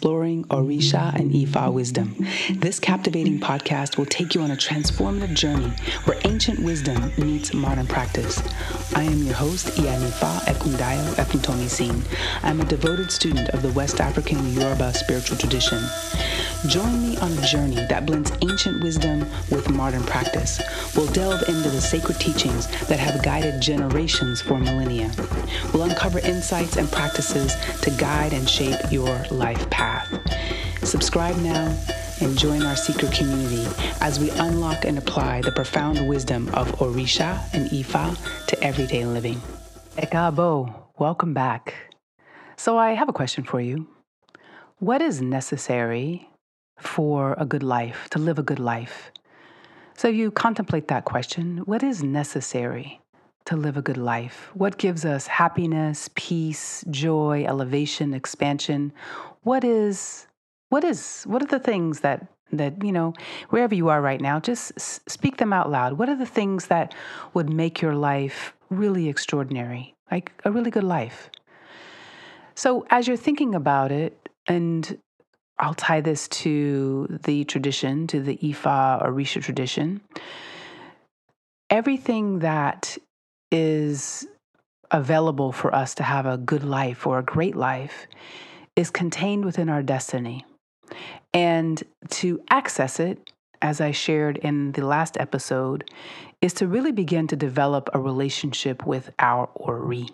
exploring Orisha and Ifa wisdom. This captivating podcast will take you on a transformative journey where ancient wisdom meets modern practice. I am your host, Iyanifa Ekundayo Efuntomisin. I'm a devoted student of the West African Yoruba spiritual tradition. Join me on a journey that blends ancient wisdom with modern practice. We'll delve into the sacred teachings that have guided generations for millennia. We'll uncover insights and practices to guide and shape your life path. Subscribe now and join our secret community as we unlock and apply the profound wisdom of Orisha and Ifa to everyday living. Ekabo, welcome back. So, I have a question for you. What is necessary for a good life, to live a good life? So, you contemplate that question what is necessary to live a good life? What gives us happiness, peace, joy, elevation, expansion? What is what is what are the things that that you know wherever you are right now just speak them out loud what are the things that would make your life really extraordinary like a really good life so as you're thinking about it and I'll tie this to the tradition, to the Ifa Orisha tradition. Everything that is available for us to have a good life or a great life is contained within our destiny. And to access it, as I shared in the last episode, is to really begin to develop a relationship with our Ori.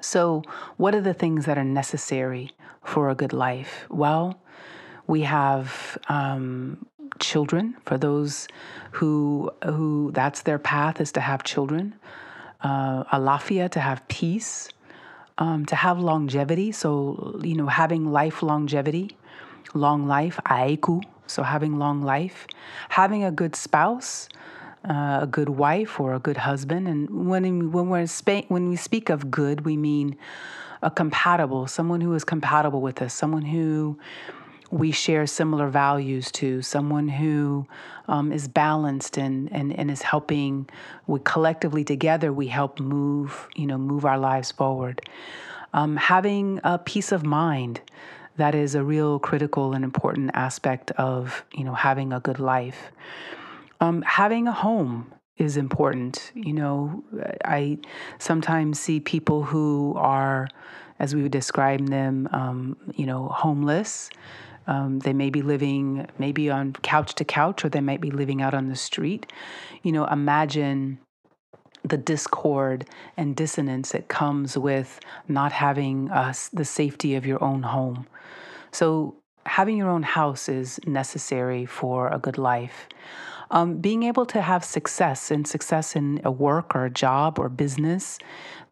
So, what are the things that are necessary for a good life? Well, we have um, children for those who who that's their path is to have children. Uh, alafia to have peace, um, to have longevity. So you know, having life longevity, long life. Aiku. So having long life, having a good spouse uh, a good wife or a good husband. And when when we're when we speak of good, we mean a compatible, someone who is compatible with us, someone who we share similar values to, someone who um, is balanced and, and, and is helping. We collectively together we help move you know move our lives forward. Um, having a peace of mind that is a real critical and important aspect of you know having a good life. Um, having a home is important. You know, I sometimes see people who are, as we would describe them, um, you know, homeless. Um, they may be living maybe on couch to couch, or they might be living out on the street. You know, imagine the discord and dissonance that comes with not having uh, the safety of your own home. So, having your own house is necessary for a good life. Um, being able to have success and success in a work or a job or business,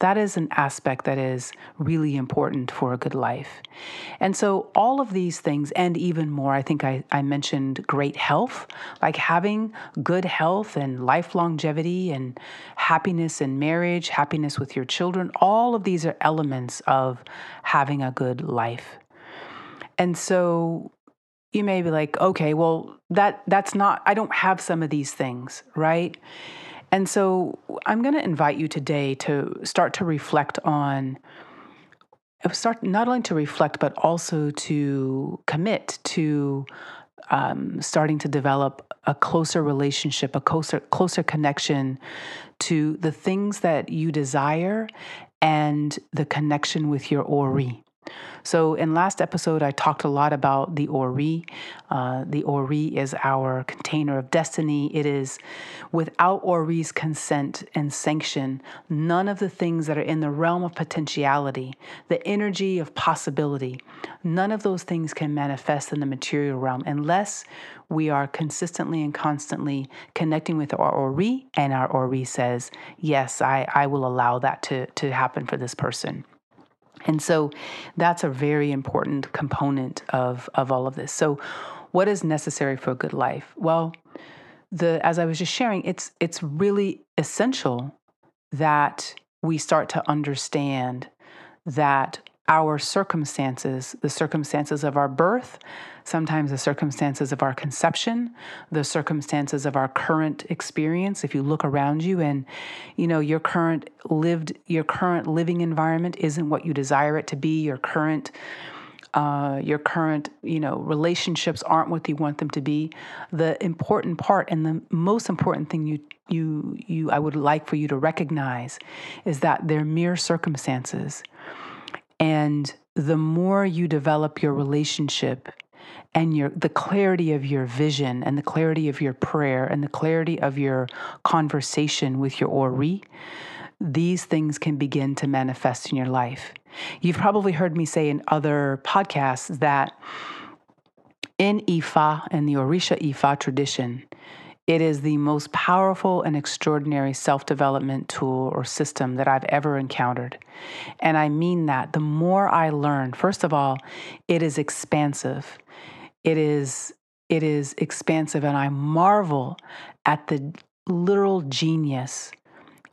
that is an aspect that is really important for a good life. And so, all of these things, and even more, I think I, I mentioned great health, like having good health and life longevity and happiness in marriage, happiness with your children, all of these are elements of having a good life. And so, you may be like, okay, well, that that's not I don't have some of these things, right? And so I'm going to invite you today to start to reflect on uh, start not only to reflect but also to commit to um, starting to develop a closer relationship, a closer closer connection to the things that you desire and the connection with your ori. So, in last episode, I talked a lot about the Ori. Uh, the Ori is our container of destiny. It is without Ori's consent and sanction, none of the things that are in the realm of potentiality, the energy of possibility, none of those things can manifest in the material realm unless we are consistently and constantly connecting with our Ori, and our Ori says, Yes, I, I will allow that to, to happen for this person. And so that's a very important component of, of all of this. So, what is necessary for a good life? Well, the as I was just sharing, it's it's really essential that we start to understand that our circumstances, the circumstances of our birth, sometimes the circumstances of our conception, the circumstances of our current experience. If you look around you and you know your current lived your current living environment isn't what you desire it to be, your current uh, your current, you know, relationships aren't what you want them to be. The important part and the most important thing you you you I would like for you to recognize is that they're mere circumstances. And the more you develop your relationship and your the clarity of your vision and the clarity of your prayer and the clarity of your conversation with your ori, these things can begin to manifest in your life. You've probably heard me say in other podcasts that in Ifa and the Orisha Ifa tradition, it is the most powerful and extraordinary self development tool or system that I've ever encountered. And I mean that the more I learn, first of all, it is expansive. It is it is expansive and I marvel at the literal genius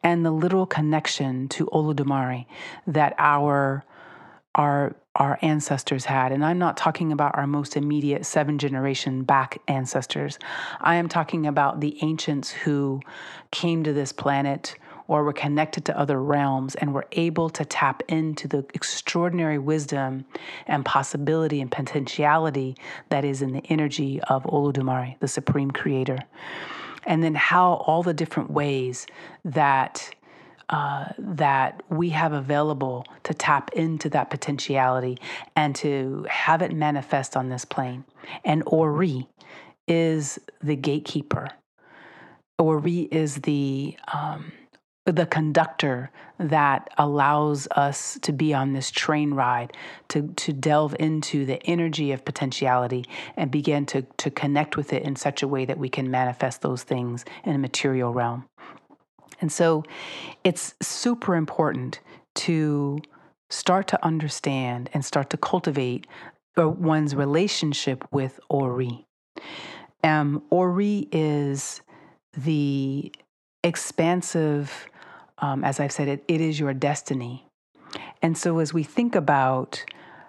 and the literal connection to Olodumare that our our our ancestors had. And I'm not talking about our most immediate seven generation back ancestors. I am talking about the ancients who came to this planet or were connected to other realms and were able to tap into the extraordinary wisdom and possibility and potentiality that is in the energy of Olodumare, the supreme creator. And then how all the different ways that uh, that we have available to tap into that potentiality and to have it manifest on this plane. And Ori is the gatekeeper. Ori is the um, the conductor that allows us to be on this train ride, to, to delve into the energy of potentiality and begin to, to connect with it in such a way that we can manifest those things in a material realm. And so it's super important to start to understand and start to cultivate uh, one's relationship with Ori. Um, Ori is the expansive, um, as I've said, it, it is your destiny. And so as we think about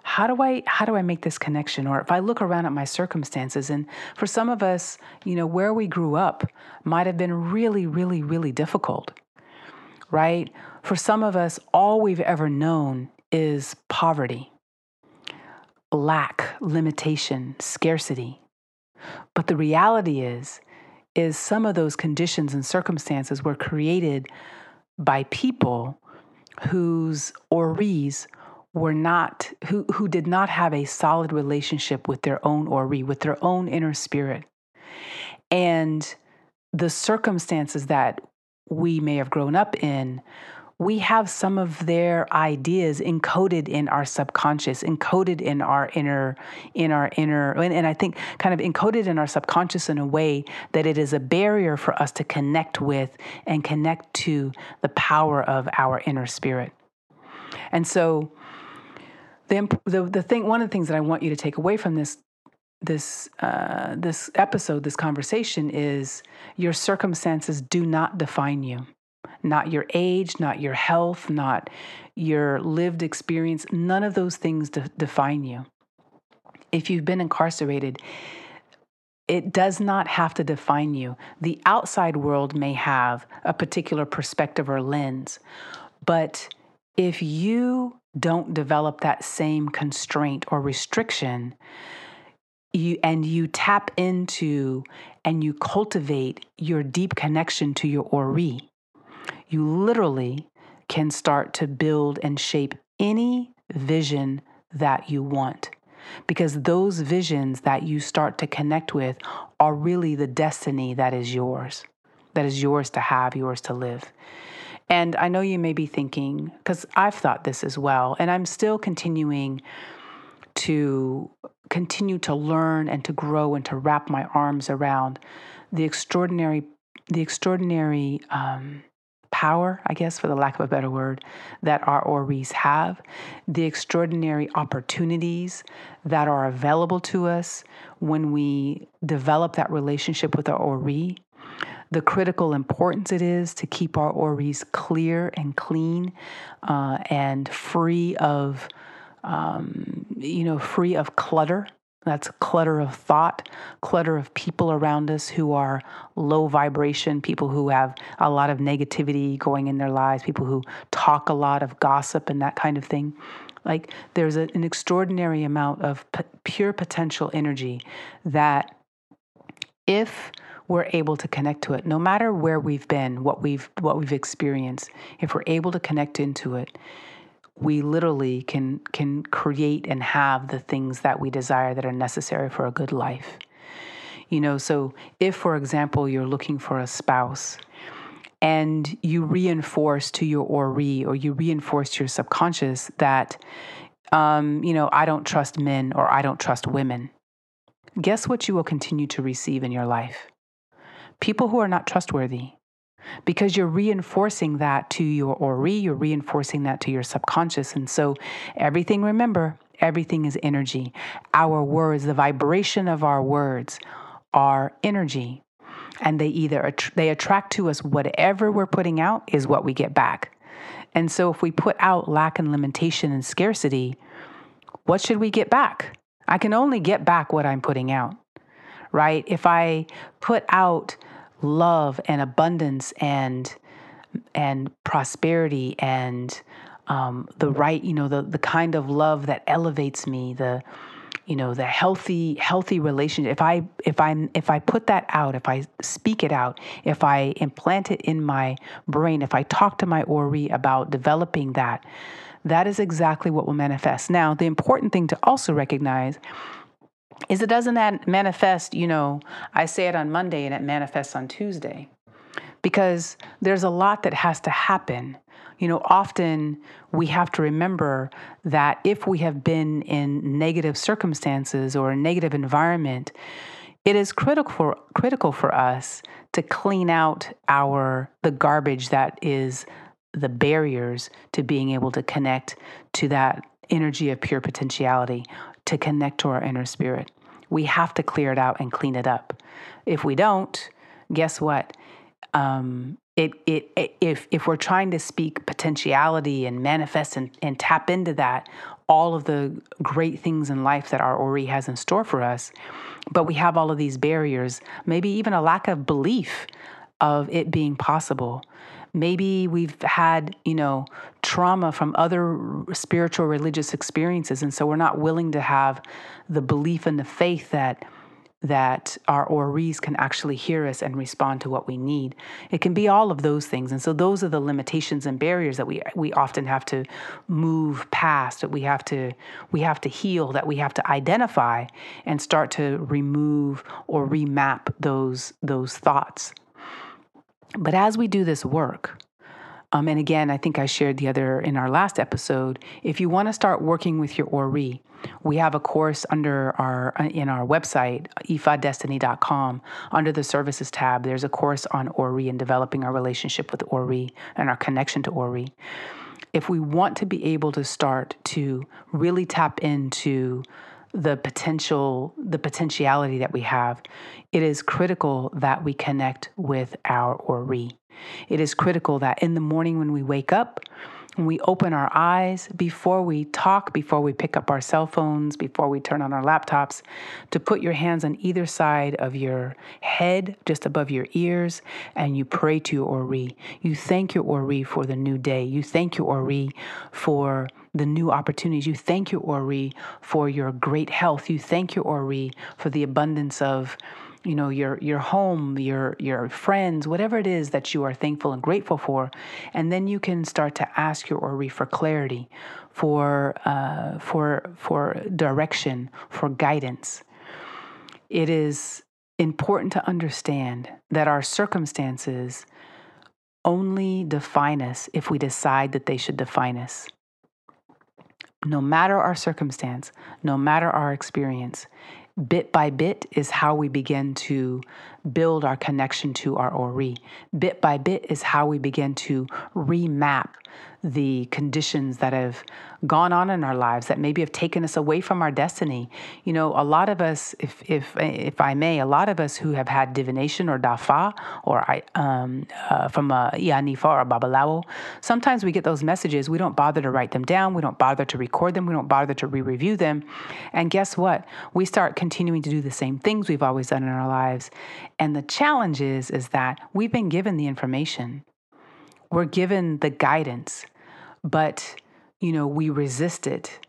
how do I how do I make this connection? Or if I look around at my circumstances, and for some of us, you know, where we grew up might have been really, really, really difficult. Right? For some of us, all we've ever known is poverty, lack, limitation, scarcity. But the reality is, is some of those conditions and circumstances were created by people whose oris were not who who did not have a solid relationship with their own ori with their own inner spirit. And the circumstances that we may have grown up in we have some of their ideas encoded in our subconscious encoded in our inner in our inner and, and i think kind of encoded in our subconscious in a way that it is a barrier for us to connect with and connect to the power of our inner spirit. And so the, the, the thing, one of the things that I want you to take away from this this uh, this episode, this conversation is your circumstances do not define you. Not your age, not your health, not your lived experience. None of those things de- define you. If you've been incarcerated, it does not have to define you. The outside world may have a particular perspective or lens, but if you don't develop that same constraint or restriction, you and you tap into and you cultivate your deep connection to your ori, you literally can start to build and shape any vision that you want. Because those visions that you start to connect with are really the destiny that is yours, that is yours to have, yours to live. And I know you may be thinking, because I've thought this as well, and I'm still continuing to continue to learn and to grow and to wrap my arms around the extraordinary, the extraordinary um, power, I guess, for the lack of a better word, that our ORIs have, the extraordinary opportunities that are available to us when we develop that relationship with our ORI, the critical importance it is to keep our oris clear and clean uh, and free of, um, you know, free of clutter. That's clutter of thought, clutter of people around us who are low vibration, people who have a lot of negativity going in their lives, people who talk a lot of gossip and that kind of thing. Like there's a, an extraordinary amount of p- pure potential energy that if we're able to connect to it no matter where we've been what we've what we've experienced if we're able to connect into it we literally can can create and have the things that we desire that are necessary for a good life. You know so if for example you're looking for a spouse and you reinforce to your ori or you reinforce to your subconscious that um, you know i don't trust men or i don't trust women guess what you will continue to receive in your life people who are not trustworthy because you're reinforcing that to your ori, you're reinforcing that to your subconscious. And so, everything, remember, everything is energy. Our words, the vibration of our words are energy. And they either they attract to us whatever we're putting out is what we get back. And so if we put out lack and limitation and scarcity, what should we get back? I can only get back what I'm putting out. Right? If I put out love and abundance and and prosperity and um, the right, you know, the the kind of love that elevates me, the you know, the healthy healthy relationship. If I if I if I put that out, if I speak it out, if I implant it in my brain, if I talk to my Ori about developing that, that is exactly what will manifest. Now, the important thing to also recognize is it doesn't manifest, you know, I say it on Monday and it manifests on Tuesday. Because there's a lot that has to happen. You know, often we have to remember that if we have been in negative circumstances or a negative environment, it is critical for, critical for us to clean out our the garbage that is the barriers to being able to connect to that energy of pure potentiality to connect to our inner spirit. We have to clear it out and clean it up. If we don't, guess what? Um, it, it, it, if, if we're trying to speak potentiality and manifest and, and tap into that, all of the great things in life that our Ori has in store for us, but we have all of these barriers, maybe even a lack of belief of it being possible maybe we've had you know trauma from other spiritual religious experiences and so we're not willing to have the belief and the faith that that our oris can actually hear us and respond to what we need. It can be all of those things. And so those are the limitations and barriers that we we often have to move past, that we have to we have to heal, that we have to identify and start to remove or remap those those thoughts. But as we do this work, um, and again, I think I shared the other in our last episode. If you want to start working with your Ori, we have a course under our uh, in our website ifadestiny.com under the services tab. There's a course on Ori and developing our relationship with Ori and our connection to Ori. If we want to be able to start to really tap into the potential the potentiality that we have it is critical that we connect with our ori it is critical that in the morning when we wake up when we open our eyes, before we talk, before we pick up our cell phones, before we turn on our laptops, to put your hands on either side of your head, just above your ears, and you pray to your Ori. You thank your Ori for the new day. You thank your Ori for the new opportunities. You thank your Ori for your great health. You thank your Ori for the abundance of you know your your home your your friends whatever it is that you are thankful and grateful for. And then you can start to ask your ori for clarity for uh, for for direction for guidance. It is important to understand that our circumstances only define us if we decide that they should define us. No matter our circumstance no matter our experience bit by bit is how we begin to build our connection to our Ori. Bit by bit is how we begin to remap the conditions that have gone on in our lives that maybe have taken us away from our destiny. You know, a lot of us, if if if I may, a lot of us who have had divination or dafa or I um, uh, from a or a babalawo, sometimes we get those messages. We don't bother to write them down. We don't bother to record them. We don't bother to re-review them. And guess what? We start continuing to do the same things we've always done in our lives. And the challenge is, is that we've been given the information. We're given the guidance but you know, we resist it.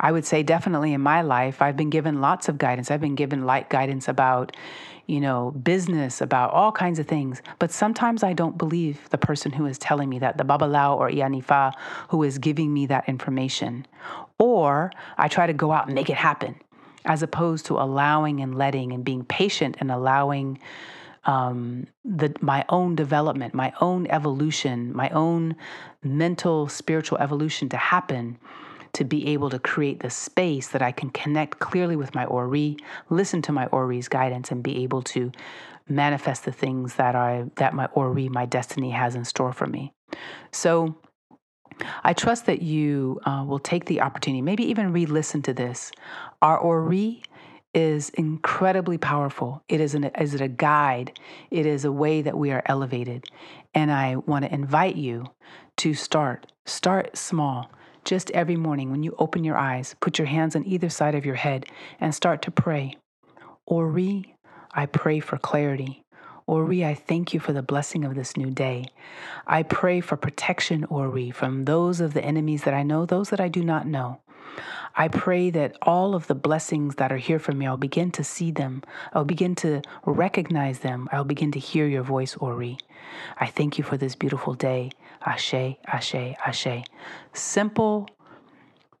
I would say definitely in my life, I've been given lots of guidance. I've been given light guidance about, you know, business, about all kinds of things. But sometimes I don't believe the person who is telling me that, the Babalawo or Iyanifa who is giving me that information. Or I try to go out and make it happen, as opposed to allowing and letting and being patient and allowing um, the my own development, my own evolution, my own mental spiritual evolution to happen to be able to create the space that I can connect clearly with my Ori, listen to my Ori's guidance, and be able to manifest the things that I that my Ori, my destiny has in store for me. So I trust that you uh, will take the opportunity, maybe even re-listen to this. Our Ori is incredibly powerful. It is, an, is it a guide? It is a way that we are elevated. And I want to invite you to start. Start small. Just every morning when you open your eyes, put your hands on either side of your head and start to pray. Ori, I pray for clarity. Ori, I thank you for the blessing of this new day. I pray for protection, Ori, from those of the enemies that I know, those that I do not know. I pray that all of the blessings that are here for me, I'll begin to see them. I'll begin to recognize them. I'll begin to hear your voice, Ori. I thank you for this beautiful day. Ashe, Ashe, Ashe. Simple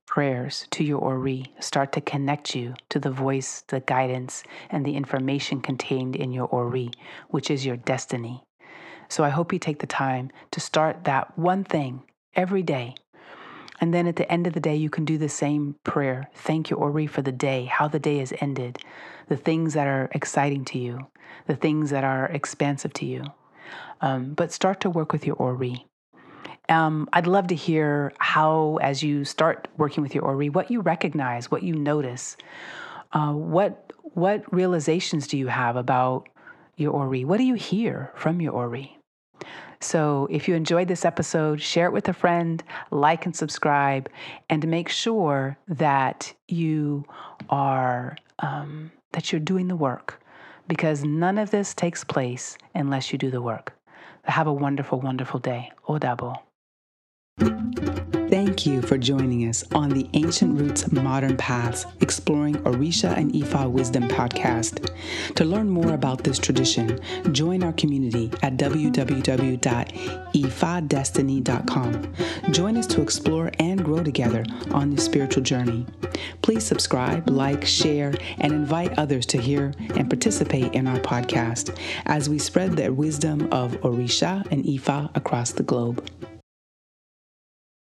prayers to your Ori start to connect you to the voice, the guidance, and the information contained in your Ori, which is your destiny. So I hope you take the time to start that one thing every day. And then at the end of the day, you can do the same prayer. Thank you, Ori, for the day, how the day has ended, the things that are exciting to you, the things that are expansive to you. Um, but start to work with your Ori. Um, I'd love to hear how, as you start working with your Ori, what you recognize, what you notice. Uh, what what realizations do you have about your Ori? What do you hear from your Ori? So, if you enjoyed this episode, share it with a friend, like and subscribe, and make sure that you are um, that you're doing the work, because none of this takes place unless you do the work. Have a wonderful, wonderful day. Odabo. Thank you for joining us on the Ancient Roots Modern Paths Exploring Orisha and Ifa Wisdom podcast. To learn more about this tradition, join our community at www.ifadestiny.com. Join us to explore and grow together on this spiritual journey. Please subscribe, like, share, and invite others to hear and participate in our podcast as we spread the wisdom of Orisha and Ifa across the globe.